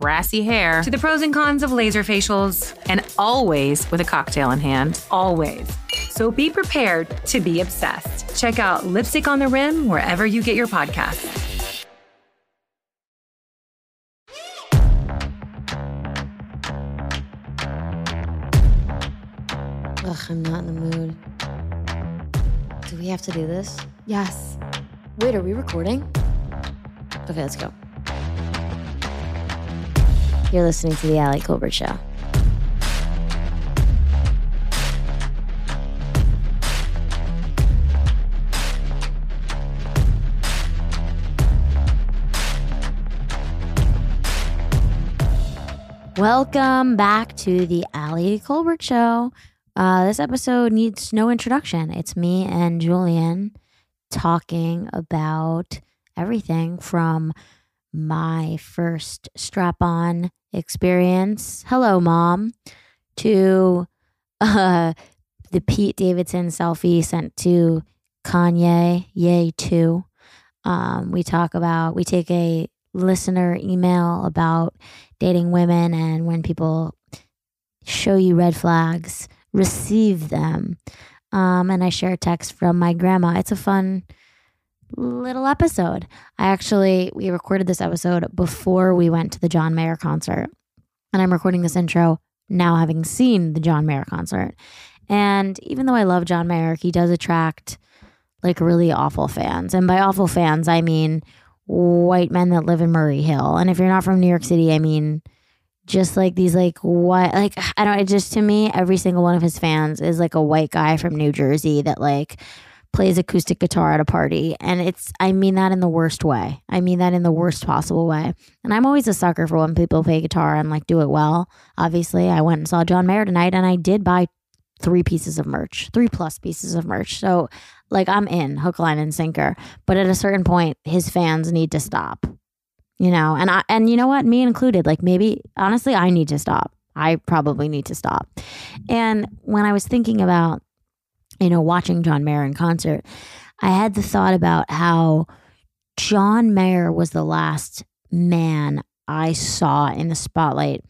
brassy hair To the pros and cons of laser facials, and always with a cocktail in hand. always. So be prepared to be obsessed. Check out Lipstick on the Rim wherever you get your podcasts. Ugh, I'm not in the mood. Do we have to do this? Yes. Wait, are we recording? Okay, let's go. You're listening to the Ali Kolbert Show. Welcome back to the Ali Kolbert Show. Uh, this episode needs no introduction. It's me and Julien talking about everything from my first strap on experience, hello, mom, to uh, the Pete Davidson selfie sent to Kanye, yay, too. Um, we talk about, we take a listener email about dating women and when people show you red flags, receive them. Um, and I share a text from my grandma. It's a fun little episode. I actually, we recorded this episode before we went to the John Mayer concert. And I'm recording this intro now having seen the John Mayer concert. And even though I love John Mayer, he does attract like really awful fans. And by awful fans, I mean white men that live in Murray Hill. And if you're not from New York City, I mean just like these like what like I don't it just to me every single one of his fans is like a white guy from New Jersey that like plays acoustic guitar at a party and it's I mean that in the worst way. I mean that in the worst possible way. And I'm always a sucker for when people play guitar and like do it well. Obviously, I went and saw John Mayer tonight and I did buy three pieces of merch, three plus pieces of merch. So like I'm in hook line and sinker. But at a certain point his fans need to stop you know and i and you know what me included like maybe honestly i need to stop i probably need to stop and when i was thinking about you know watching john mayer in concert i had the thought about how john mayer was the last man i saw in the spotlight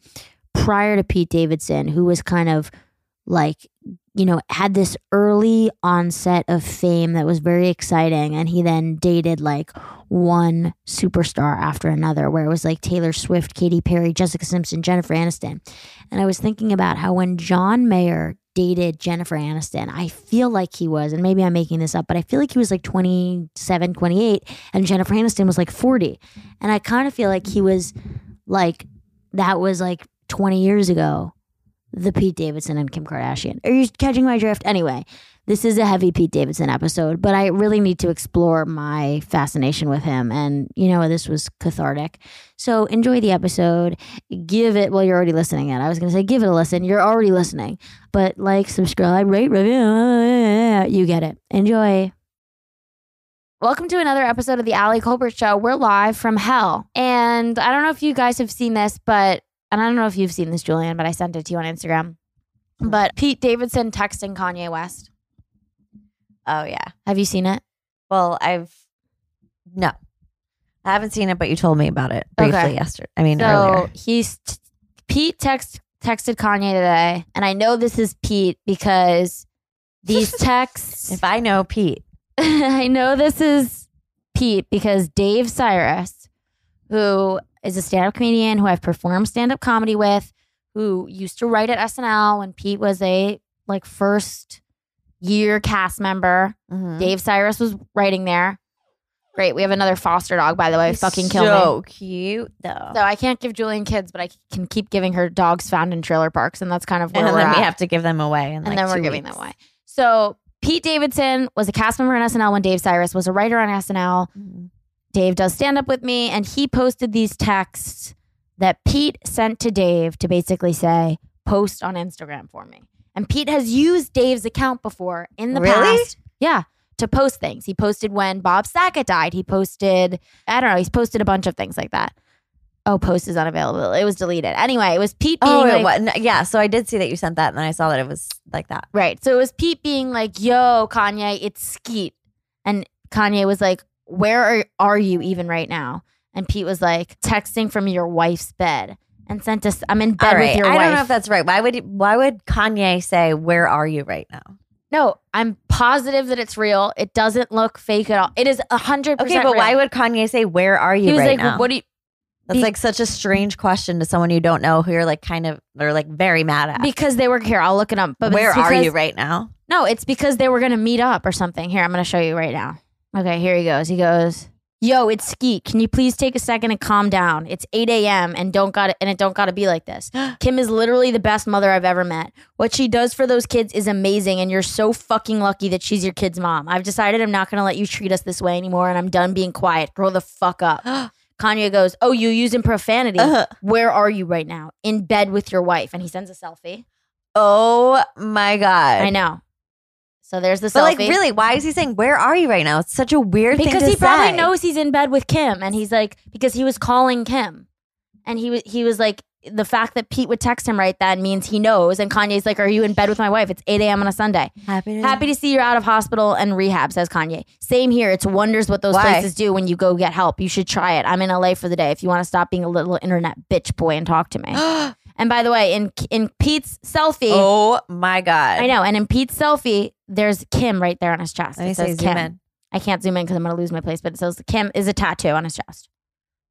prior to pete davidson who was kind of like you know had this early onset of fame that was very exciting and he then dated like one superstar after another, where it was like Taylor Swift, Katy Perry, Jessica Simpson, Jennifer Aniston. And I was thinking about how when John Mayer dated Jennifer Aniston, I feel like he was, and maybe I'm making this up, but I feel like he was like 27, 28, and Jennifer Aniston was like 40. And I kind of feel like he was like, that was like 20 years ago, the Pete Davidson and Kim Kardashian. Are you catching my drift? Anyway, this is a heavy Pete Davidson episode, but I really need to explore my fascination with him. And, you know, this was cathartic. So enjoy the episode. Give it, well, you're already listening it. I was going to say, give it a listen. You're already listening. But like, subscribe, rate, review. You get it. Enjoy. Welcome to another episode of the Ali Kolbert Show. We're live from hell. And I don't know if you guys have seen this, but, and I don't know if you've seen this, Julien, but I sent it to you on Instagram. But Pete Davidson texting Kanye West. Oh yeah. Have you seen it? Well, I've no, I haven't seen it, but you told me about it briefly Okay. yesterday. I mean, so earlier. he's t- Pete text texted Kanye today, and I know this is Pete because these texts. If I know Pete, I know this is Pete because Dave Sirus, who is a stand-up comedian who I've performed stand-up comedy with, who used to write at SNL when Pete was a like first year cast member. Mhm. Dave Sirus was writing there. Great. We have another foster dog, by the way. He's Fucking kill me. So cute though. So I can't give Julien kids, but I can keep giving her dogs found in trailer parks, and that's kind of where and we're then at. we have to give them away, and like then we're giving weeks. them away. So Pete Davidson was a cast member on SNL when Dave Sirus was a writer on SNL. Mhm. Dave does stand up with me, and he posted these texts that Pete sent to Dave to basically say, post on Instagram for me. And Pete has used Dave's account before in the Really? past. Yeah. To post things. He posted when Bob Saget died. He posted, I don't know, he's posted a bunch of things like that. Oh, post is unavailable. It was deleted. Anyway, it was Pete oh, being Oh, like, it wa- no, yeah. So I did see that you sent that, and then I saw that it was like that. Right. So it was Pete being like, yo, Kanye, it's Skete. And Kanye was like, where are, are you even right now? And Pete was like, texting from your wife's bed and sent us, I'm in bed All right. with your I wife. don't know if that's right. Why would Why would Kanye say, "Where are you right now"? no, I'm positive that it's real. It doesn't look fake at all. It is 100% Okay, but real. why would Kanye say, "Where are you He was right like, now"? what do you, That's be- like such a strange question to someone you don't know who you're like kind of they're like very mad at. because they were here. I'll look it up. But Where it's are you right now? No, it's because they were going to meet up or something. Here, I'm going to show you right now. Okay, here he goes. He goes, "Yo, it's Skete. Can you please take a second and calm down? It's 8 a.m. and don't got and it don't got to be like this. Kim is literally the best mother I've ever met. What she does for those kids is amazing, and you're so fucking lucky that she's your kid's mom. I've decided I'm not to let you treat us this way anymore, and I'm done being quiet. Grow the fuck up." Kanye goes, "Oh, you using profanity? Uh-huh. Where are you right now? In bed with your wife?" And he sends a selfie. Oh my god! I know. So there's the selfie. But like, really, why is he saying, "Where are you right now"? It's such a weird thing because to he probably say. knows he's in bed with Kim, and he's like because he was calling Kim, and he was he was like the fact that Pete would text him right then means he knows, and Kanye's like, "Are you in bed with my wife? It's 8 a.m. on a Sunday." Happy to, Happy to see you're out of hospital and rehab, says Kanye. Same here. It's wonders what those Why? places do when you go get help. You should try it. I'm in LA for the day. If you want to stop being a little internet bitch boy and talk to me. and by the way, in in Pete's selfie, oh my god! I know, and in Pete's selfie, there's Kim right there on his chest. Let me it say says zoom Kim. in. I can't zoom in because I'm going to lose my place, but it says Kim is a tattoo on his chest.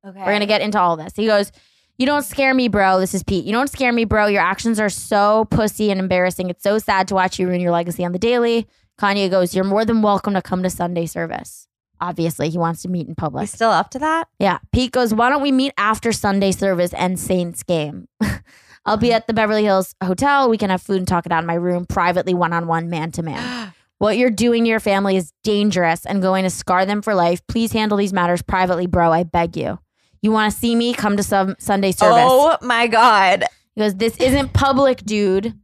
Okay, We're going to get into all this. He goes, You don't scare me, bro. This is Pete. You don't scare me, bro. Your actions are so pussy and embarrassing. It's so sad to watch you ruin your legacy on the daily. Kanye goes, You're more than welcome to come to Sunday service. Obviously, he wants to meet in public. He's still up to that. Yeah. Pete goes, Why don't we meet after Sunday service and Saints game? I'll be at the Beverly Hills Hotel. We can have food and talk it out in my room privately, one on one, man to man. What you're doing to your family is dangerous and going to scar them for life. Please handle these matters privately, bro. I beg you. You want to see me? Come to some Sunday service. Oh my god! He goes, This isn't public, dude.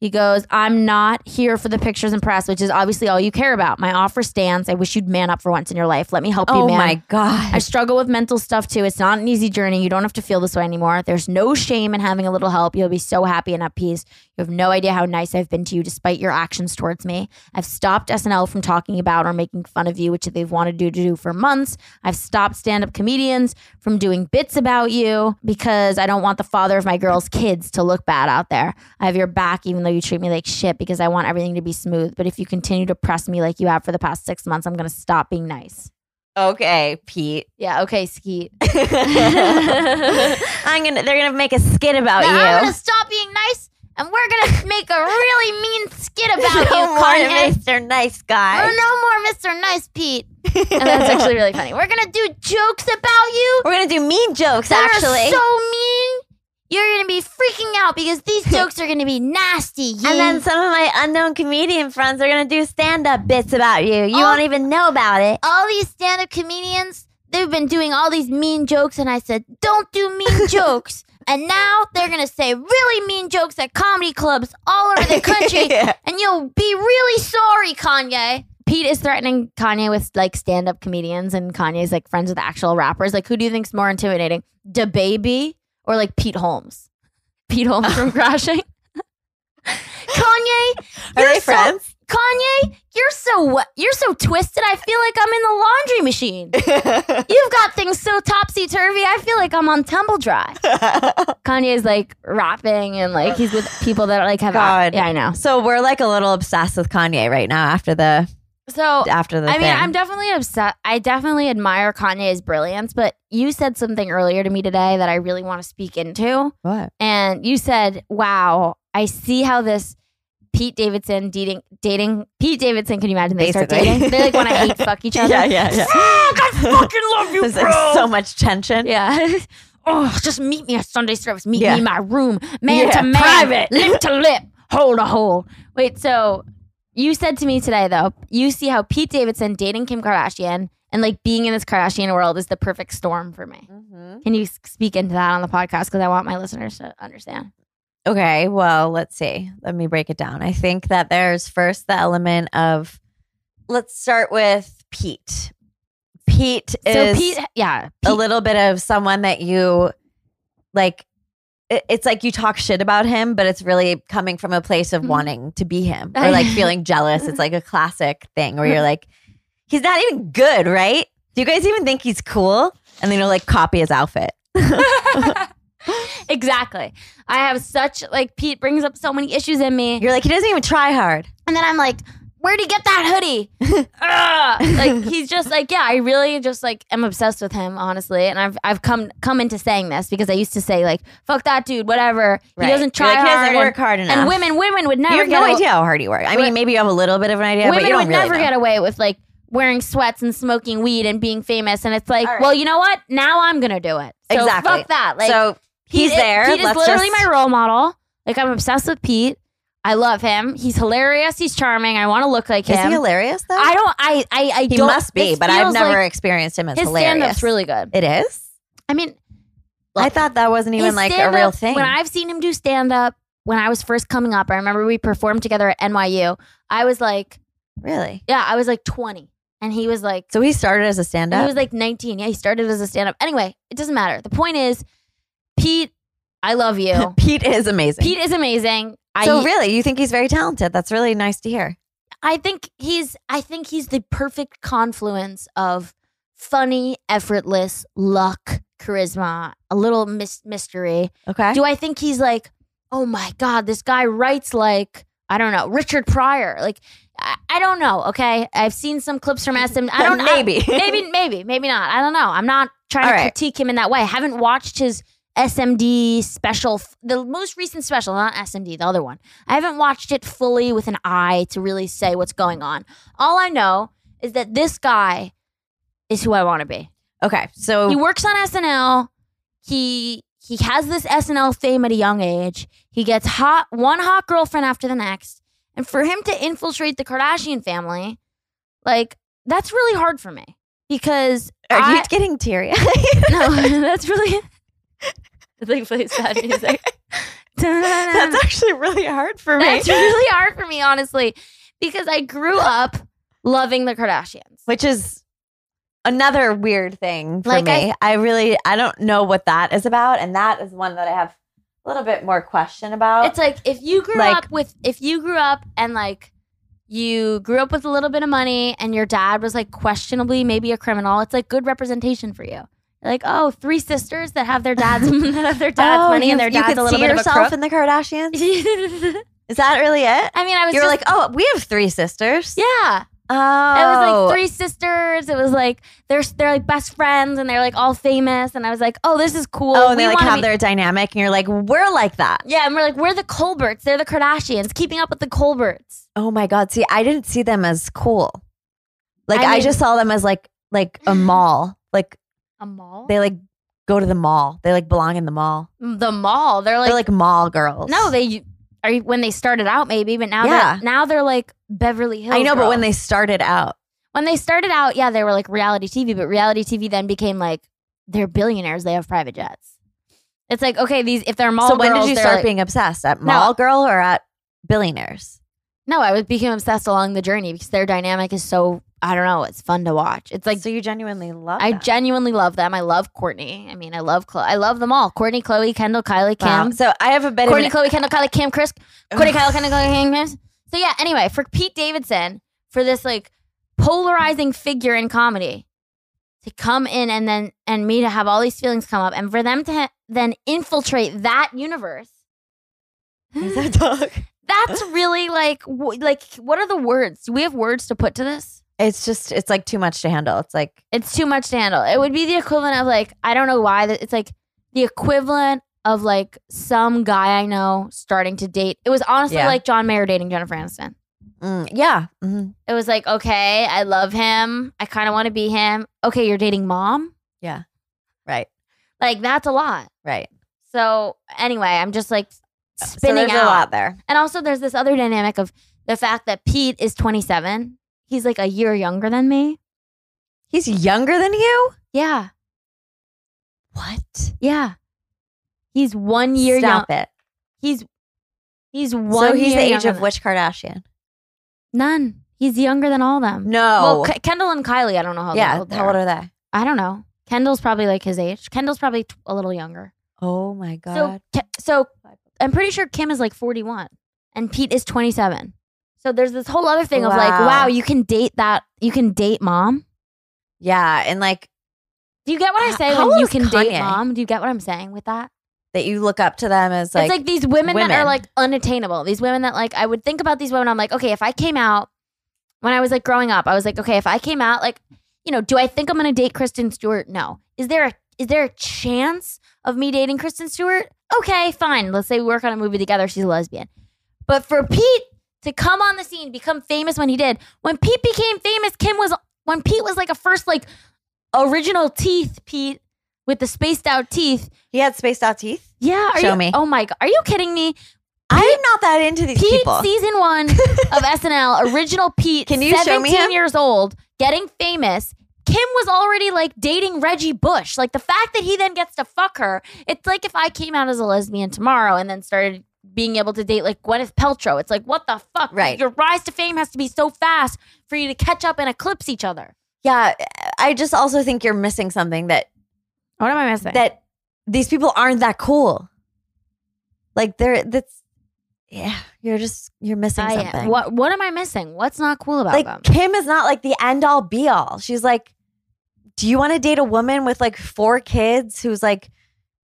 He goes, I'm not here for the pictures and press, which is obviously all you care about. My offer stands. I wish you'd man up for once in your life. Let me help you, Oh man. my god! I struggle with mental stuff too. It's not an easy journey. You don't have to feel this way anymore. There's no shame in having a little help. You'll be so happy and at peace. You have no idea how nice I've been to you despite your actions towards me. I've stopped SNL from talking about or making fun of you, which they've wanted you to do for months. I've stopped stand up comedians from doing bits about you because I don't want the father of my girl's kids to look bad out there. I have your back even though you treat me like shit because I want everything to be smooth. But if you continue to press me like you have for the past six months, I'm going to stop being nice. okay, Pete. Yeah, okay, Skete. I'm gonna. They're gonna make a skit about Now you. I'm gonna stop being nice, and we're gonna make a really mean skit about no you, more Kanye. Mr. Nice Guy. Oh, no more Mr. Nice Pete. And that's actually really funny. We're gonna do jokes about you We're gonna do mean jokes. that actually, so mean. You're gonna be freaking out because these jokes are gonna be nasty. and then some of my unknown comedian friends are gonna do stand-up bits about you. You Oh. won't even know about it. all these stand-up comedians, they've been doing all these mean jokes, and I said, "Don't do mean jokes." And now they're gonna say really mean jokes at comedy clubs all over the country, Yeah. and you'll be really sorry, Kanye. Pete is threatening Kanye with like stand-up comedians, and Kanye's like friends with actual rappers. Like, who do you think's more intimidating, the baby or like Pete Holmes? Pete Holmes from Crashing. Kanye, Are they so- friends? Kanye, you're so you're so twisted. I feel like I'm in the laundry machine. You've got things so topsy turvy. I feel like I'm on tumble dry. Kanye's like rapping and like he's with people that like have. God. Yeah, I know. so we're like a little obsessed with Kanye right now after the So after the. I mean, thing. I'm definitely upset. I definitely admire Kanye's brilliance, but you said something earlier to me today that I really want to speak into. what? And you said, "Wow, I see how this." Pete Davidson dating dating Pete Davidson. Can you imagine they start dating? They like want to hate fuck each other. Yeah, yeah, yeah. Fuck, I fucking love you, There's bro. like so much tension. Yeah. Oh, just meet me at Sunday service. Meet Yeah. me in my room, man Yeah, to man, private. lip to lip, hole to hole. Wait, so you said to me today though, you see how Pete Davidson dating Kim Kardashian and like being in this Kardashian world is the perfect storm for me. Mhm. Can you speak into that on the podcast because I want my listeners to understand? Okay, well, let's see. Let me break it down. I think that there's first the element of let's start with Pete. Pete is So Pete, yeah, a little bit of someone that you like it's like you talk shit about him, but it's really coming from a place of Mhm. wanting to be him or like feeling jealous. It's like a classic thing where you're like, he's not even good, right? Do you guys even think he's cool? And then you'll like copy his outfit. exactly. I have such like Pete brings up so many issues in me, You're like, he doesn't even try hard. and then I'm like, where'd he get that hoodie? Like he's just like, yeah, I really just like am obsessed with him, honestly. And I've I've come come into saying this because I used to say like, fuck that dude, whatever. Right. He doesn't try like, he doesn't and- work hard enough. And women, women would never you have no idea how hard he works. I mean, maybe you have a little bit of an idea, but you don't would really never know. get away with like wearing sweats and smoking weed and being famous. And it's like, right. well, you know what? Now I'm gonna do it. So Exactly. Fuck that. Like so he's is- there. Pete is Let's literally just- my role model. Like I'm obsessed with Pete. I love him. He's hilarious. He's charming. I want to look like Is him. he hilarious though? I don't. I. I. I he don't. must be, but I've never like experienced him as his hilarious. stand-up's really good. It is. I mean, I thought that wasn't even like a real thing. When I've seen him do stand up, when I was first coming up, I remember we performed together at NYU. I was like, really? yeah, I was like 20, and he was like, So he started as a and he stand-up. He was like 19. Yeah, he started as a stand up. Anyway, it doesn't matter. The point is, Pete, I love you. Pete is amazing. Pete is amazing. I, so really, you think he's very talented? That's really nice to hear. I think he's I think he's the perfect confluence of funny, effortless, luck, charisma, a little mis- mystery. Okay. Do I think he's like, oh my god, this guy writes like I don't know Richard Pryor? Like I, I don't know. Okay, I've seen some clips from SM. I don't Maybe. I- maybe maybe maybe not. I don't know. I'm not trying All to right. critique him in that way. I haven't watched his SMD special, the most recent special, not SMD, the other one. I haven't watched it fully with an eye to really say what's going on. All I know is that this guy is who I want to be. okay. So He works on SNL. He he has this SNL fame at a young age. He gets hot one hot girlfriend after the next. And for him to infiltrate the Kardashian family, like that's really hard for me because are I, you getting teary? no, that's really it's like play sad music. That's actually really hard for me. That's really hard for me, honestly, because I grew up loving the Kardashians. Which is another weird thing for Like, me. I, really I don't know what that is about, and that is one that I have a little bit more question about. It's like if you grew Like- up with if you grew up and like you grew up with a little bit of money and your dad was like questionably maybe a criminal, it's like good representation for you. Like, oh, three sisters that have their dad's that have their dad's Oh, money you, and their dad's a little bit of a crook. in the Kardashians. Is that really it? I mean, I was You're just, like, oh, we have three sisters. yeah. Oh, It was like oh. three sisters. It was like they're they're like best friends and they're like all famous. And I was like, oh, this is cool. Oh, and they like have be- their dynamic, and you're like, we're like that. yeah, and we're like, we're the Kolberts. They're the Kardashians. Keeping up with the Kolberts. Oh my god! See, I didn't see them as cool. Like I I, just saw them as like like a mall. Like A mall. they like go to the mall. They like belong in the mall. Mm, the mall. They're like, They're like mall girls. no, they are when they started out maybe, but now Yeah. they're now they're like Beverly Hills. I know, but when girls. they started out, when they started out, yeah, they were like reality TV, but reality TV then became like they're billionaires. They have private jets. It's like okay, these if they're mall so when girls, did you they're start like- being obsessed at mall girl or at billionaires? No, I was became obsessed along the journey because their dynamic is so I don't know, it's fun to watch. It's like so you genuinely love. I them. genuinely love them. I love Kourtney. I mean, I love Khloé. I love them all. Kourtney, Khloé, Kendall, Kylie, Kim. Wow. So I have a bit Kourtney, of Khloé, Kendall, Kylie, Kim, Kris. Kourtney, Kylie, Kendall, Kylie, Kim, Kris. So yeah. Anyway, for Pete Davidson, for this like polarizing figure in comedy, to come in and then and me to have all these feelings come up, and for them to ha- then infiltrate that universe. Is that dog? That's really like w- like what are the words? Do we have words to put to this? It's just it's like too much to handle. It's like It's too much to handle. It would be the equivalent of like I don't know why that it's like the equivalent of like some guy I know starting to date. It was honestly Yeah. like John Mayer dating Jennifer Aniston. mm, yeah. mhm. It was like okay, I love him. I kind of want to be him. Okay, you're dating mom. Yeah. Right. Like that's a lot. Right. So anyway, I'm just like so spinning there's out. a lot there. And also, there's this other dynamic of the fact that Pete is 27. He's like a year younger than me. He's younger than you. Yeah, What? yeah. He's one year young. Stop it. He's he's one. Year. So he's the age of which Kardashian? None. He's younger than all of them. No. Well, K- Kendall and Kylie, I don't know how yeah. old they How old are they? I don't know. Kendall's probably like his age. Kendall's probably t- a little younger. Oh my god. So, Ke- so I'm pretty sure Kim is like 41 and Pete is 27. So there's this whole other thing of like, Wow. wow, you can date that, you can date mom. yeah, and like Do you get what I say when you can date mom? Do you get what I'm saying with that? that you look up to them as like, it's like these women, that are like unattainable. These women that like I would think about these women. I'm like, okay, if I came out when I was like growing up, I was like, okay, if I came out, like, you know, do I think I'm gonna date Kristen Stewart? No. Is there a is there a chance of me dating Kristen Stewart? Okay, fine. Let's say we work on a movie together. She's a lesbian. But for Pete to come on the scene, become famous when he did, when Pete became famous, Kim was when Pete was like a first like original teeth, Pete with the spaced out teeth. he had spaced out teeth. Yeah, are Show you, me. Oh my god, are you kidding me? I'm not that into these Pete, people. season one of SNL, original Pete, Can you show me 17 him? years old, getting famous. Kim was already like dating Reggie Bush. Like the fact that he then gets to fuck her, it's like if I came out as a lesbian tomorrow and then started being able to date like Gwyneth Paltrow. It's like, what the fuck? Right. Your rise to fame has to be so fast for you to catch up and eclipse each other. yeah, I just also think you're missing something that What am I missing? that these people aren't that cool. Like they're that's yeah, you're just you're missing I- something. what what am I missing? What's not cool about like them? Kim is not like the end all be all. She's like, do you want to date a woman with like four kids who's like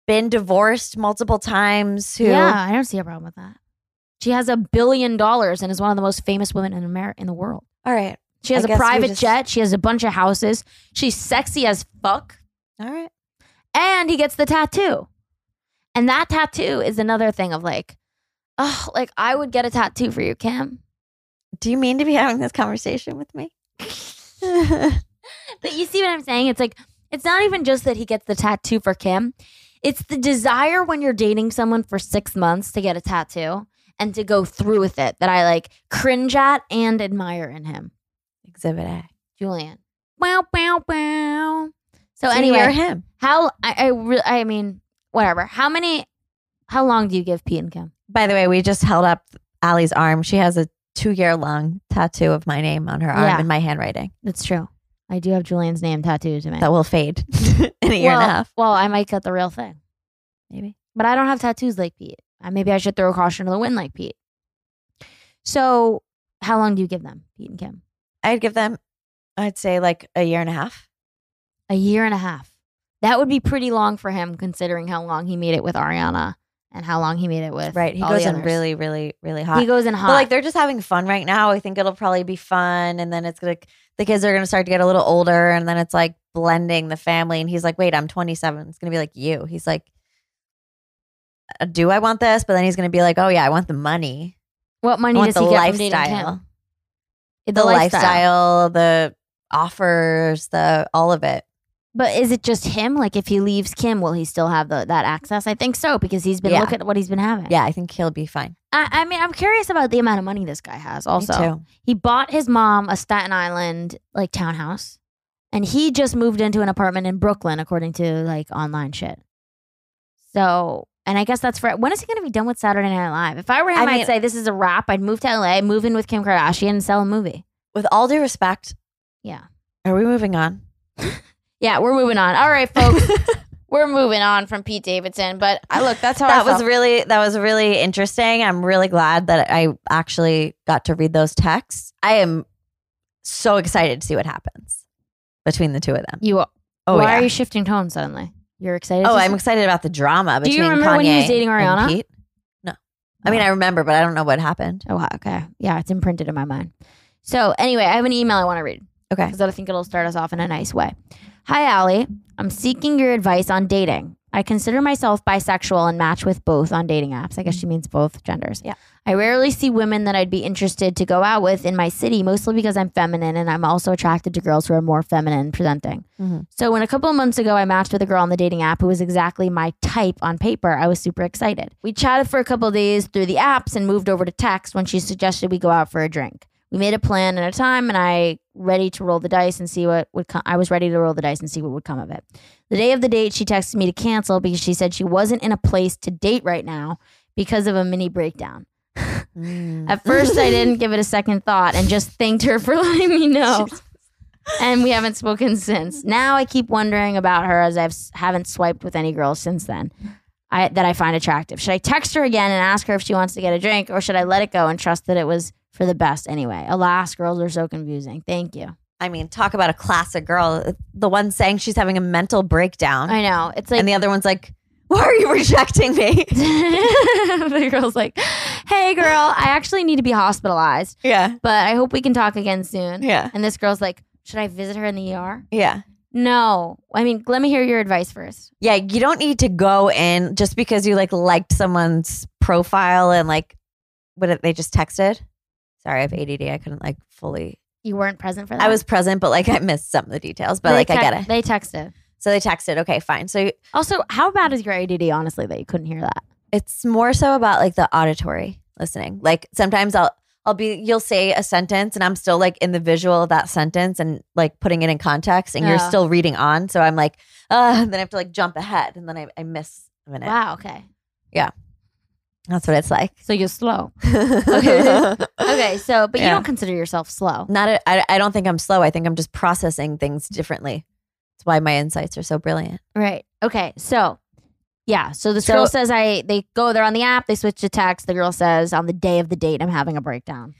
been divorced multiple times? Who Yeah, I don't see a problem with that. She has a billion dollars and is one of the most famous women in America in the world. all right, She has I a private just- jet. She has a bunch of houses. She's sexy as fuck. all right. And he gets the tattoo. And that tattoo is another thing of like, oh, like I would get a tattoo for you, Kim. Do you mean to be having this conversation with me? But you see what I'm saying? It's like, it's not even just that he gets the tattoo for Kim. It's the desire when you're dating someone for six months to get a tattoo and to go through with it that I like cringe at and admire in him. Exhibit A. Julien. Wow, wow, wow. So, So anyway, him. how I I, re- I mean, whatever. How many? How long do you give Pete and Kim? By the way, we just held up Ali's arm. She has a two year long tattoo of my name on her arm Yeah. in my handwriting That's true. I do have Julien's name tattooed to me. that will fade in a year well, and a half. Well, I might get the real thing, Maybe. but I don't have tattoos like Pete. Uh, Maybe I should throw caution to the wind like Pete. So, how long do you give them, Pete and Kim? I'd give them, I'd say like a year and a half. A year and a half. That would be pretty long for him, considering how long he made it with Ariana and how long he made it with. Right. He goes the in really, really, really hot. He goes in hot. But like they're just having fun right now. I think it'll probably be fun. And then it's like the kids are going to start to get a little older. And then it's like blending the family. And he's like, wait, I'm 27. It's going to be like you. He's like, "Uh, do I want this? But then he's going to be like, oh, yeah, I want the money. what money does the he get from dating lifestyle. Kim? The, lifestyle, the offers, the all of it. But is it just him? Like, if he leaves Kim, will he still have the, that access? I think so because he's been Yeah. look at what he's been having. Yeah, I think he'll be fine. I, I mean, I'm curious about the amount of money this guy has. Also, Me too. he bought his mom a Staten Island like townhouse, and he just moved into an apartment in Brooklyn, according to like online shit. So, and I guess that's for when is he going to be done with Saturday Night Live? If I were him, I I mean- would say this is a wrap. I'd move to LA, move in with Kim Kardashian, and sell a movie. With all due respect, Yeah. are we moving on? Yeah, we're moving on. All right, folks. we're moving on from Pete Davidson, but I look, that's how I that was felt. really that was really interesting. I'm really glad that I actually got to read those texts. I am so excited to see what happens between the two of them. you. Oh why yeah. are you shifting tone suddenly? You're excited. oh, I'm see- excited about the drama Do you between remember when he was Kanye dating and Ariana? Pete. No, I oh. mean I remember, but I don't know what happened. Oh, wow, okay. Yeah, it's imprinted in my mind. So, anyway, I have an email I want to read Okay, because I think it'll start us off in a nice way. Hi, Ali. I'm seeking your advice on dating. I consider myself bisexual and match with both on dating apps. I guess she means both genders. Yeah. I rarely see women that I'd be interested to go out with in my city, mostly because I'm feminine and I'm also attracted to girls who are more feminine presenting. Mhm. So, when a couple of months ago I matched with a girl on the dating app who was exactly my type on paper, I was super excited. We chatted for a couple of days through the apps and moved over to text when she suggested we go out for a drink. We made a plan and a time, and I ready to roll the dice and see what would come. I was ready to roll the dice and see what would come of it. The day of the date, she texted me to cancel because she said she wasn't in a place to date right now because of a mini breakdown. Mm. At first, I didn't give it a second thought and just thanked her for letting me know. And we haven't spoken since. Now I keep wondering about her as I have haven't swiped with any girls since then. I, that I find attractive. Should I text her again and ask her if she wants to get a drink, or should I let it go and trust that it was for the best anyway? Alas, girls are so confusing. Thank you. I mean, talk about a classic girl. The one saying she's having a mental breakdown, I know. It's like and the other one's like, "Why are you rejecting me?" the girl's like, "Hey, girl, I actually need to be hospitalized, yeah, but I hope we can talk again soon." yeah, And this girl's like, "Should I visit her in the ER?" yeah. No. I mean, let me hear your advice first. Yeah, you don't need to go in just because you like liked someone's profile and like what did- they just texted. Sorry, I have ADD. I couldn't like fully. You weren't present for that. I was present, but like I missed some of the details. But They like I tex- get it. They texted. So they texted. Okay, fine. So Also, how bad is your ADD? Honestly, that you couldn't hear that. it's more so about like the auditory listening. Like sometimes I'll I'll be you'll say a sentence and I'm still like in the visual of that sentence and like putting it in context and you're Yeah. still reading on. So I'm like, uh, then I have to like jump ahead and then I, I miss a minute. Wow. Okay. That's what it's like. So you're slow. Okay. Okay. So, but you don't consider yourself slow. Not a, I, I don't think I'm slow. I think I'm just processing things differently. That's why my insights are so brilliant. Right. Okay. So, yeah. So the So- girl says, I, they go, they're on the app, they switch to text. The girl says, on the day of the date, I'm having a breakdown.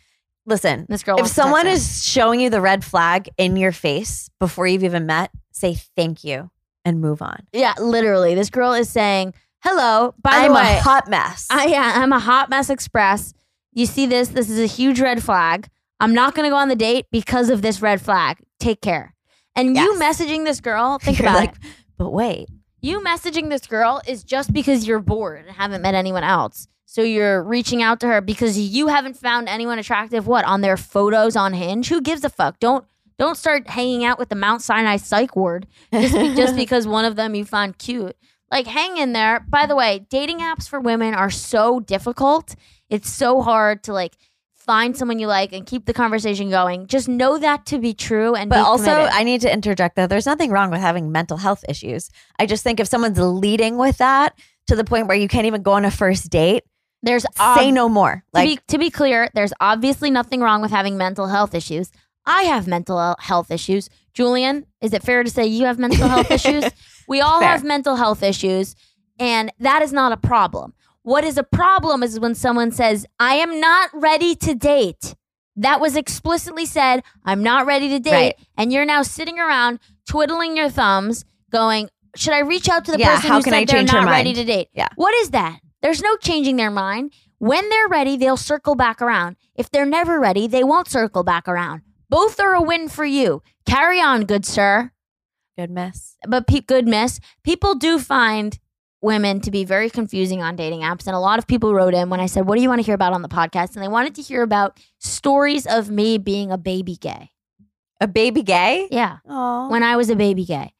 Listen, This girl, if wants to text someone is showing you the red flag in your face before you've even met, say thank you and move on. yeah, literally, this girl is saying, hello, by I'm the way, a hot mess. I, yeah, I'm a hot mess express. You see this? This is a huge red flag. I'm not going to go on the date because of this red flag. Take care. And you messaging this girl, think You're about like, it. but wait, You messaging this girl is just because you're bored and haven't met anyone else. So you're reaching out to her because you haven't found anyone attractive. What on their photos on Hinge? Who gives a fuck? Don't don't start hanging out with the Mount Sinai psych ward just, be- just because one of them you find cute. Like hang in there. By the way, dating apps for women are so difficult. It's so hard to like find someone you like and keep the conversation going. Just know that to be true and But also, committed. I need to interject that there's nothing wrong with having mental health issues. I just think if someone's leading with that to the point where you can't even go on a first date, there's say no more. to Like, be to be clear, there's obviously nothing wrong with having mental health issues. I have mental health issues. Julien, is it fair to say you have mental health issues? We all Fair. have mental health issues, and that is not a problem. What is a problem is when someone says, "I am not ready to date." That was explicitly said, "I'm not ready to date," Right. and you're now sitting around twiddling your thumbs, going, "Should I reach out to the Yeah, person who said I they're not ready to date?" Yeah. What is that? There's no changing their mind. When they're ready, they'll circle back around. If they're never ready, they won't circle back around. Both are a win for you. Carry on, good sir. Good miss. But pe- good miss. People do find women to be very confusing on dating apps. And a lot of people wrote in when I said, What do you want to hear about on the podcast? And they wanted to hear about stories of me being a baby gay. A baby gay? Yeah. Oh, When I was a baby gay.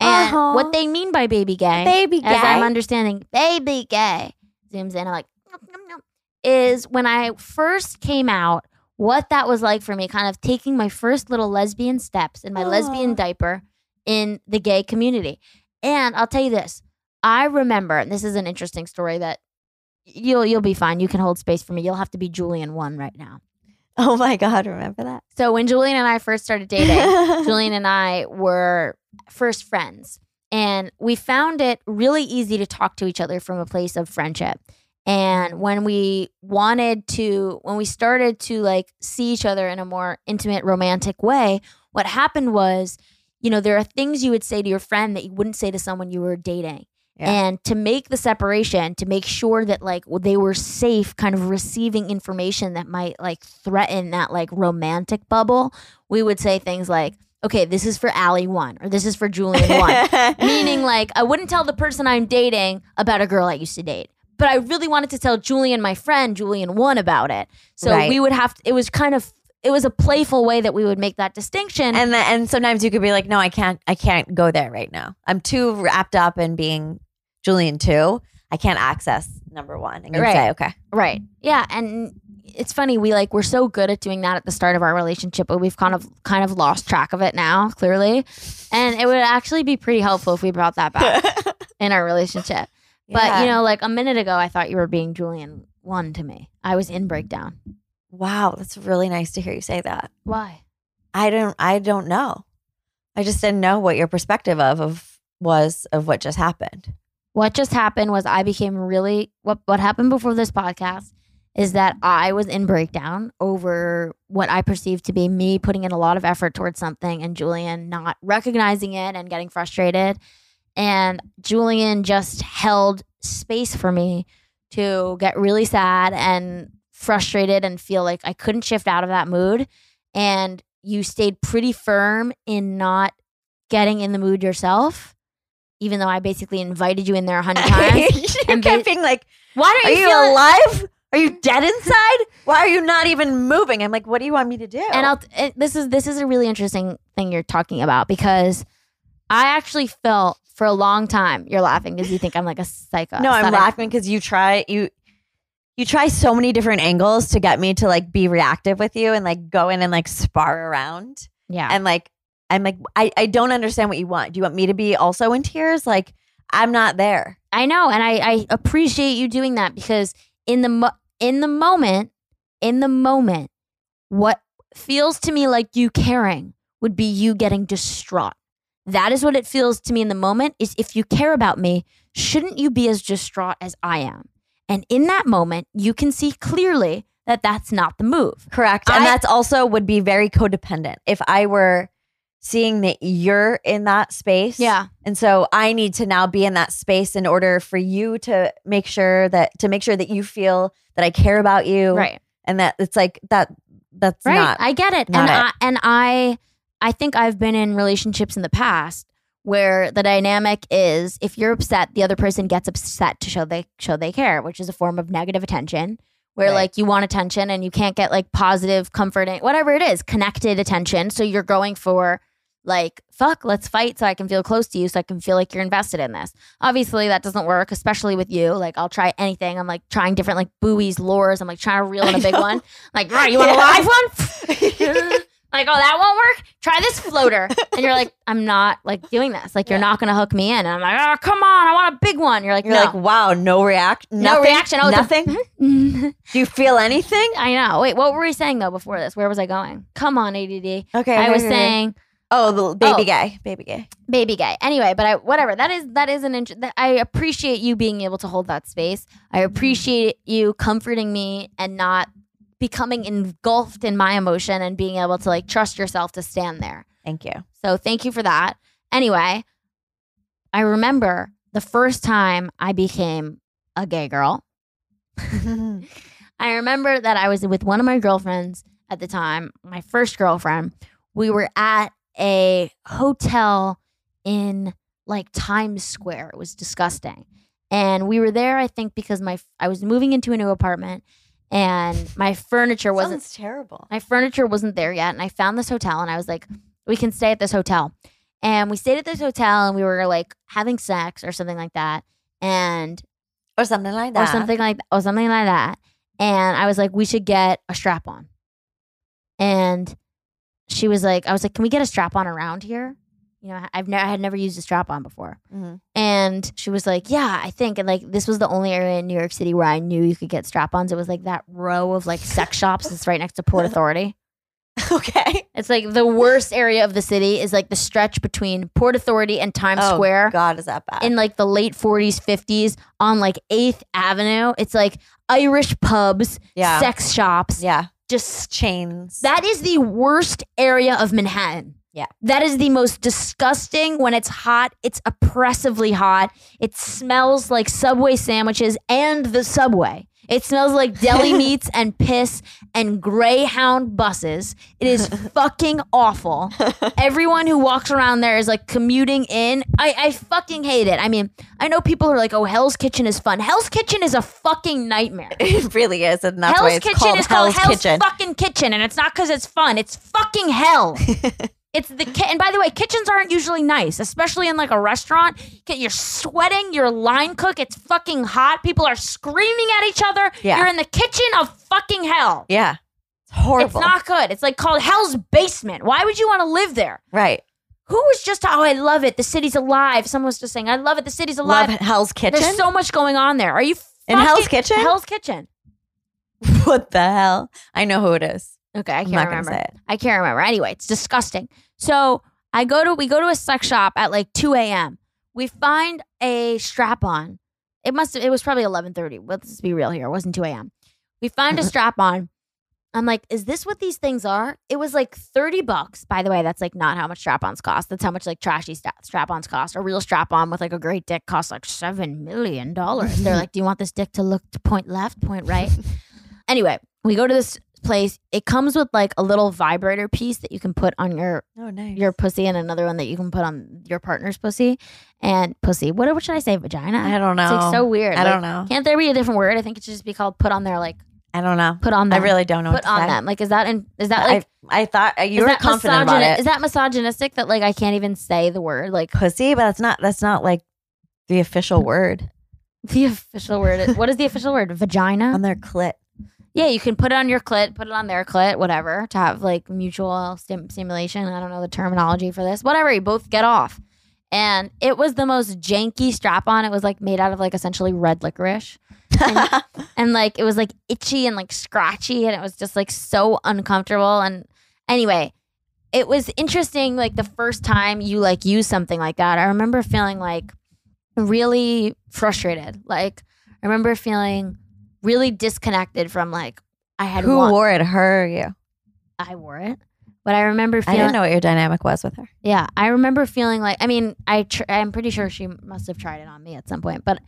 And Uh-huh. what they mean by baby gay baby gay. as I'm understanding, baby gay zooms in. I'm like, "Nom, nom, nom," is when I first came out, what that was like for me, kind of taking my first little lesbian steps in my Aw. lesbian diaper in the gay community. And I'll tell you this, I remember, and this is an interesting story that you'll you'll be fine. You can hold space for me. You'll have to be Julien one right now. oh my God, remember that? So when Julien and I first started dating, Julien and I were first friends. And we found it really easy to talk to each other from a place of friendship. And when we wanted to, when we started to like see each other in a more intimate, romantic way, what happened was, you know, there are things you would say to your friend that you wouldn't say to someone you were dating. Yeah. And to make the separation, to make sure that like they were safe, kind of receiving information that might like threaten that like romantic bubble, we would say things like, okay, this is for Ali one, or this is for Julien one. Meaning, like, I wouldn't tell the person I'm dating about a girl I used to date. But I really wanted to tell Julien, my friend, Julien one about it. So Right. we would have to, it was kind of, it was a playful way that we would make that distinction. and the, and sometimes you could be like, no, I can't, I can't go there right now. I'm too wrapped up in being Julien two. I can't access number one. And Right. say, okay, Right. Yeah, and it's funny we like we're so good at doing that at the start of our relationship, but we've kind of kind of lost track of it now, clearly. And it would actually be pretty helpful if we brought that back in our relationship. But Yeah. you know, like a minute ago, I thought you were being Julien one to me. I was in breakdown. Wow, that's really nice to hear you say that. Why? I don't I don't know. I just didn't know what your perspective of of was of what just happened. What just happened was I became really what what happened before this podcast is that I was in breakdown over what I perceived to be me putting in a lot of effort towards something and Julien not recognizing it and getting frustrated. And Julien just held space for me to get really sad and frustrated and feel like I couldn't shift out of that mood. And you stayed pretty firm in not getting in the mood yourself, even though I basically invited you in there a hundred times. you And kept ba- being like, Why Are are you, you alive? Are you dead inside? Why are you not even moving? I'm like, what do you want me to do? And I'll it, this is this is a really interesting thing you're talking about because I actually felt for a long time you're laughing because you think I'm like a psycho. no, I'm laughing because you try you you try so many different angles to get me to like be reactive with you and like go in and like spar around. Yeah. And like I'm like, I, I don't understand what you want. Do you want me to be also in tears? Like, I'm not there. I know, and I, I appreciate you doing that because in the mo- in the moment, in the moment, what feels to me like you caring would be you getting distraught. That is what it feels to me in the moment. Is if you care about me, shouldn't you be as distraught as I am? And in that moment, you can see clearly that that's not the move. Correct. And I- that's also would be very codependent. If I were seeing that you're in that space. Yeah. And so I need to now be in that space in order for you to make sure that to make sure that you feel that I care about you. Right. And that it's like that that's right not i get it and it. i and i i think i've been in relationships in the past where the dynamic is if you're upset the other person gets upset to show they show they care which is a form of negative attention where Right. like you want attention and you can't get like positive comforting whatever it is connected attention. So you're going for like fuck let's fight so i can feel close to you so i can feel like you're invested in this. Obviously that doesn't work especially with you. Like i'll try anything. I'm like trying different like buoys lures. I'm like trying to reel in a big one. Like right you want a live one like oh that won't work try this floater and you're like i'm not like doing this like you're Yeah. not gonna hook me in and i'm like oh come on i want a big one you're like You're no like, wow, no react no reaction oh Nothing. Do you feel anything? i know wait what were we saying though before this where was i going come on add Okay. i was okay. saying Oh, the baby Oh. guy. Baby gay. baby gay. Anyway, but I whatever. That is that is an int- that I appreciate you being able to hold that space. I mm-hmm. appreciate you comforting me and not becoming engulfed in my emotion and being able to like trust yourself to stand there. Thank you. So thank you for that. Anyway, I remember the first time I became a gay girl. I remember that I was with one of my girlfriends at the time, my first girlfriend. We were at a hotel in like Times Square. It was disgusting. And we were there, I think, because my I was moving into a new apartment and my furniture wasn't Sounds terrible. my furniture wasn't there yet and i found this hotel and i was like we can stay at this hotel and we stayed at this hotel and we were like having sex or something like that and Or something like that. or something like or something like that and i was like we should get a strap on and she was like i was like can we get a strap on around here you know i've never i had never used a strap on before Mhm. and she was like, Yeah, I think. And like, this was the only area in New York City where I knew you could get strap ons. It was like that row of like sex shops that's right next to Port Authority. okay. It's like the worst area of the city is like the stretch between Port Authority and Times Oh, Square God, is that bad? in like the late 40s, 50s on like 8th Avenue. It's like Irish pubs, yeah. sex shops, yeah. just Chains. that is the worst area of Manhattan. Yeah. That is the most disgusting when it's hot. It's oppressively hot. It smells like Subway sandwiches and the Subway. It smells like deli meats and piss and Greyhound buses. It is fucking awful. Everyone who walks around there is like commuting in. I, I fucking hate it. I mean, I know people are like, oh, Hell's Kitchen is fun. Hell's Kitchen is a fucking nightmare. it really is, and that's Hell's why it's Kitchen called is called Hell's Hell's Kitchen. fucking Kitchen, and it's not because it's fun. It's fucking hell. It's the ki- and by the way, kitchens aren't usually nice, especially in like a restaurant. You're sweating. You're a line cook. It's fucking hot. People are screaming at each other. Yeah. You're in the kitchen of fucking hell. yeah, it's horrible. It's not good. It's like called Hell's Basement. Why would you want to live there? right. Who was just oh I love it. The city's alive. Someone was just saying I love it. The city's alive. Love Hell's Kitchen. There's so much going on there. Are you In Hell's Kitchen? Hell's Kitchen. what the hell? I know who it is. Okay, I can't remember. say it. I can't remember. Anyway, it's disgusting. So I go to we go to a sex shop at like 2 a.m. We find a strap on. It must it was probably 11:30. Let's be real here. It wasn't 2 a.m. We find a mm-hmm. strap on. I'm like, is this what these things are? It was like 30 bucks. By the way, that's like not how much strap ons cost. That's how much like trashy sta- strap ons cost. A real strap on with like a great dick costs like $7 million. They're like, do you want this dick to look to point left, point right? anyway, we go to this place. It comes with like a little vibrator piece that you can put on your Oh, nice. your pussy and another one that you can put on your partner's pussy and pussy. What, what should I say? Vagina? I don't know. It's like so weird. I Like, don't know. Can't there be a different word? I think it should just be called put on there, like I don't know. put on I really don't know. put what to on say. them. Like, is that in, is that like I, I thought uh, you were confident about it. Is that misogynistic that like I can't even say the word? Like pussy? But that's not. That's not like the official word the official word. Is, what is the official word? Vagina. on their clit. Yeah, you can put it on your clit, put it on their clit, whatever, to have like mutual stim- stimulation. I don't know the terminology for this. Whatever, you both get off. And it was the most janky strap on. It was like made out of like essentially red licorice. And, and like it was like itchy and like scratchy and it was just like so uncomfortable. And anyway, it was interesting like the first time you like use something like that. I remember feeling like really frustrated. Like I remember feeling really disconnected from like I had Who wa- wore it? Her or you? I wore it. But I remember feeling. I didn't know what your dynamic was with her. yeah, I remember feeling like I mean, I tr- I'm pretty sure she must have tried it on me at some point, but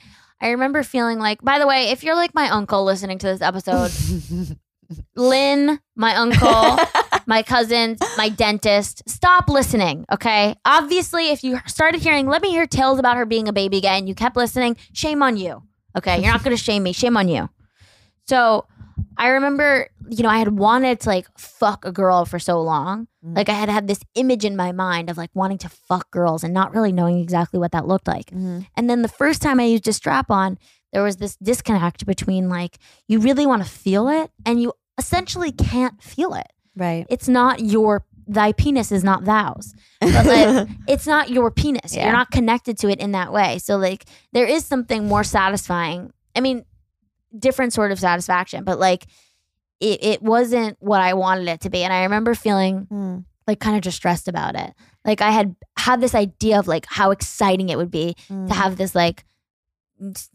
I remember feeling like by the way, if you're like my uncle listening to this episode, Lynn, my uncle, my cousins, my dentist, stop listening, okay? Obviously, if you started hearing, let me hear tales about her being a baby again, and you kept listening, shame on you. Okay, you're not gonna shame me, shame on you. So I remember, you know, I had wanted to like fuck a girl for so long. Mm. Like I had had this image in my mind of like wanting to fuck girls and not really knowing exactly what that looked like. Mhm. And then the first time I used a strap on, there was this disconnect between like you really want to feel it and you essentially can't feel it. Right. It's not your thy penis is not thou's. But like it's not your penis. Yeah. You're not connected to it in that way. So like there is something more satisfying. I mean, different sort of satisfaction, but like it, it wasn't what I wanted it to be. And I remember feeling Hmm. like kind of distressed about it. Like I had had this idea of like how exciting it would be Mm. to have this like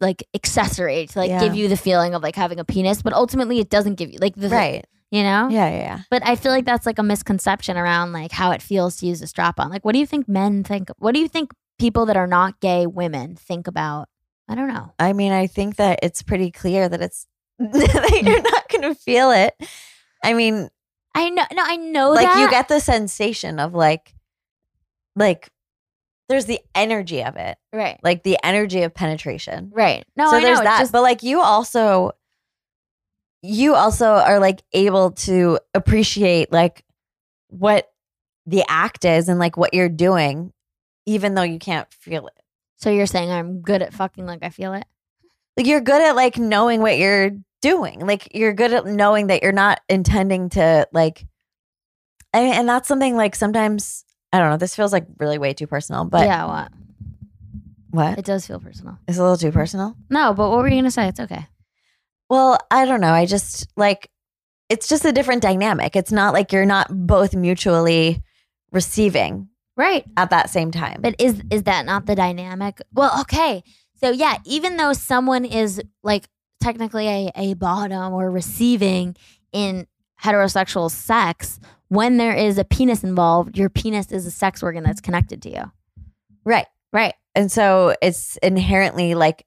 like accessory to like Yeah. give you the feeling of like having a penis, but ultimately it doesn't give you like the right. you know? Yeah, yeah, yeah. But I feel like that's like a misconception around like how it feels to use a strap on. Like what do you think men think what do you think people that are not gay women think about? I don't know. I mean, I think that it's pretty clear that it's that mm. you're not going to feel it. I mean, I know no, I know like that. you get the sensation of like, like, there's the energy of it, right. like the energy of penetration. Right. No, so I there's know. that. Just, but like, you also, you also are like able to appreciate like what the act is and like what you're doing, even though you can't feel it. So you're saying I'm good at fucking like I feel it? like you're good at like knowing what you're doing like you're good at knowing that you're not intending to like I mean, and that's something like sometimes i don't know this feels like really way too personal but yeah, what? what It does feel personal. it's a little too personal No, but what were you gonna say? It's okay. well i don't know i just like it's just a different dynamic it's not like you're not both mutually receiving Right. at that same time But is is that not the dynamic? Well, okay. So yeah, even though someone is like technically a, a bottom or receiving in heterosexual sex, when there is a penis involved, your penis is a sex organ that's connected to you. right Right. and so it's inherently like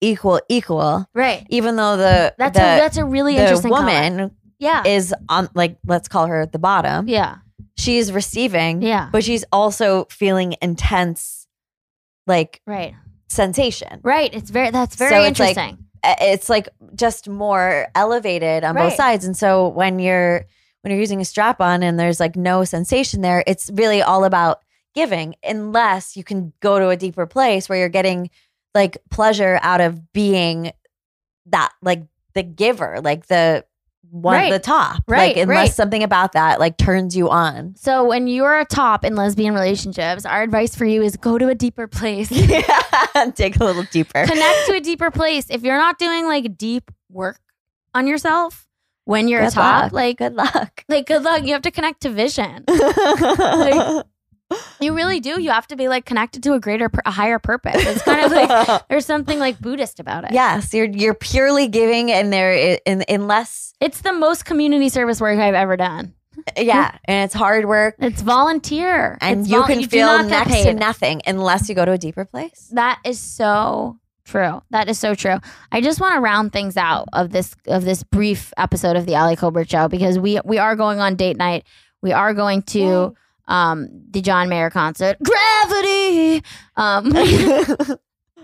equal equal Right. even though the That's the, a that's a really interesting woman comment. Yeah. is on like let's call her at the bottom yeah. She's receiving Yeah. but she's also feeling intense like Right. sensation Right. It's very that's very So it's like- interesting. Uh, it's like just more elevated on Right. both sides and so when you're when you're using a strap on and there's like no sensation there it's really all about giving unless you can go to a deeper place where you're getting like pleasure out of being that like the giver like the one Right. the top. Right, Like unless right. something about that like turns you on. So when you're a top in lesbian relationships, our advice for you is go to a deeper place. yeah. Dig a little deeper. Connect to a deeper place. If you're not doing like deep work on yourself when you're a top, luck. like Good luck. like good luck. You have to connect to vision. You really do. You have to be like connected to a greater, a higher purpose. It's kind of like there's something like Buddhist about it. yes, you're you're purely giving, and there in unless It's the most community service work I've ever done. Uh, yeah, and it's hard work, It's volunteer. and It's you vol- can do feel next to nothing unless you go to a deeper place. That is so true. That is so true. I just want to round things out of this of this brief episode of the Ali Kolbert Show because we we are going on date night. We are going to um the John Mayer concert. Gravity. Um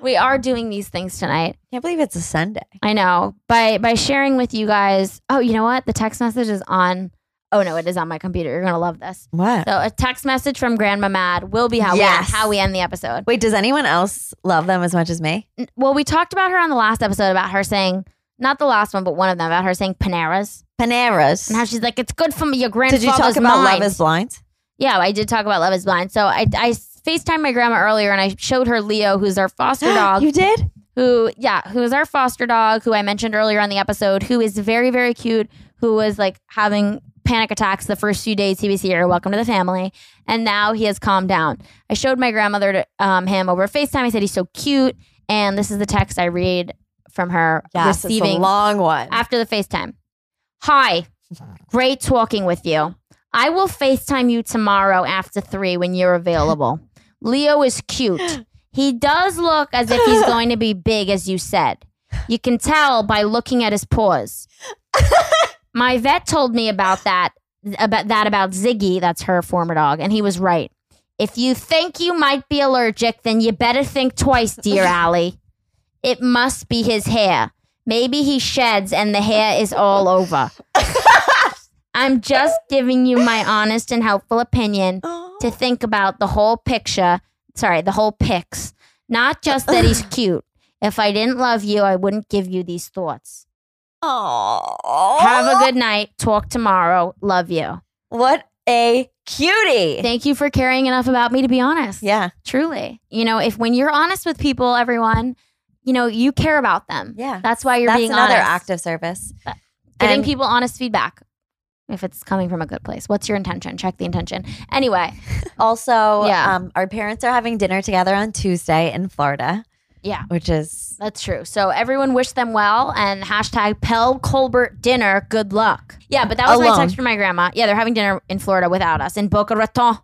we are doing these things tonight. Can't believe it's a Sunday. I know. By by sharing with you guys. Oh, you know what? The text message is on Oh no, it is on my computer. You're going to love this. What? So a text message from Grandma Mad will be how we end, how we end the episode. Wait, does anyone else love them as much as me? N- Well, we talked about her on the last episode about her saying, not the last one, but one of them about her saying Paneras Paneras. and how she's like, it's good for your Did you talk about mind. Love Is Blind? Yeah, I did talk about Love Is Blind. So I I Facetimed my grandma earlier and I showed her Leo, who's our foster dog. you did? who yeah who is our foster dog who i mentioned earlier on the episode who is very very cute who was like having panic attacks the first few days he was here welcome to the family and now he has calmed down i showed my grandmother to, um, him over facetime i said he's so cute and this is the text i read from her Yes, it's a receiving long one. after the FaceTime. Hi, great talking with you. I will FaceTime you tomorrow after three when you're available. Leo is cute. He does look as if he's going to be big, as you said. You can tell by looking at his paws. My vet told me about that about that about Ziggy, that's her former dog, and he was right. If you think you might be allergic, then you better think twice, dear Ali. It must be his hair. Maybe he sheds and the hair is all over. I'm just giving you my honest and helpful opinion to think about the whole picture. Sorry, the whole pics. Not just that he's cute. If I didn't love you, I wouldn't give you these thoughts. Oh, Have a good night. Talk tomorrow. Love you. What a cutie. Thank you for caring enough about me to be honest. yeah, Truly. You know, if when you're honest with people, everyone, you know, you care about them. yeah. That's why you're That's being another honest. act of service. Giving And- people honest feedback. If it's coming from a good place. What's your intention? Check the intention. Anyway, Also, Yeah. um, our parents are having dinner together on Tuesday in Florida, yeah, which is that's true. So everyone wish them well and hashtag Pell Kolbert dinner. Good luck. Yeah, but that was my Alone. text from my grandma. Yeah, they're having dinner in Florida without us in Boca Raton.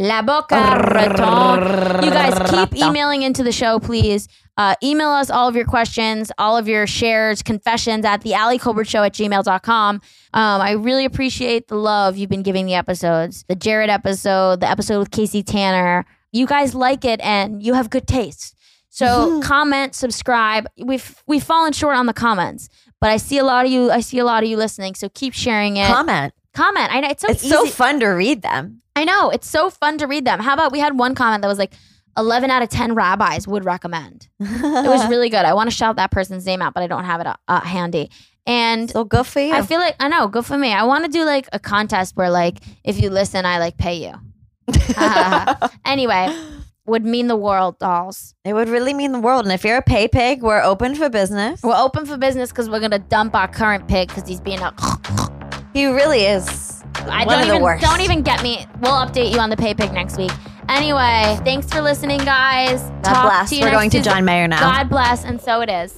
La Boca Raton. You guys keep emailing into the show, please. Uh, email us all of your questions, all of your shares, confessions at the Ali Kolbert Show at gmail.com. Um, I really appreciate the love you've been giving the episodes. The Jared episode, the episode with Casey Tanner. You guys like it and you have good taste. So comment, subscribe. We've we've fallen short on the comments, but I see a lot of you. I see a lot of you listening. So keep sharing it. comment. comment. I know it's so It's easy. so fun to read them. I know it's so fun to read them. How about we had one comment that was like, eleven out of ten rabbis would recommend. It was really good. I want to shout that person's name out, but I don't have it uh, handy. And so good for you. I feel like I know, good for me. I want to do like a contest where like if you listen, I like pay you. anyway, would mean the world, dolls. it would really mean the world. And if you're a pay pig, we're open for business. We're open for business because we're gonna dump our current pig because he's being a. He really is I one don't of the even worst. don't even get me. We'll update you on the pay pig next week. Anyway, thanks for listening, guys. God Talk bless. to you We're next going to Tuesday. John Mayer now. God bless, and so it is.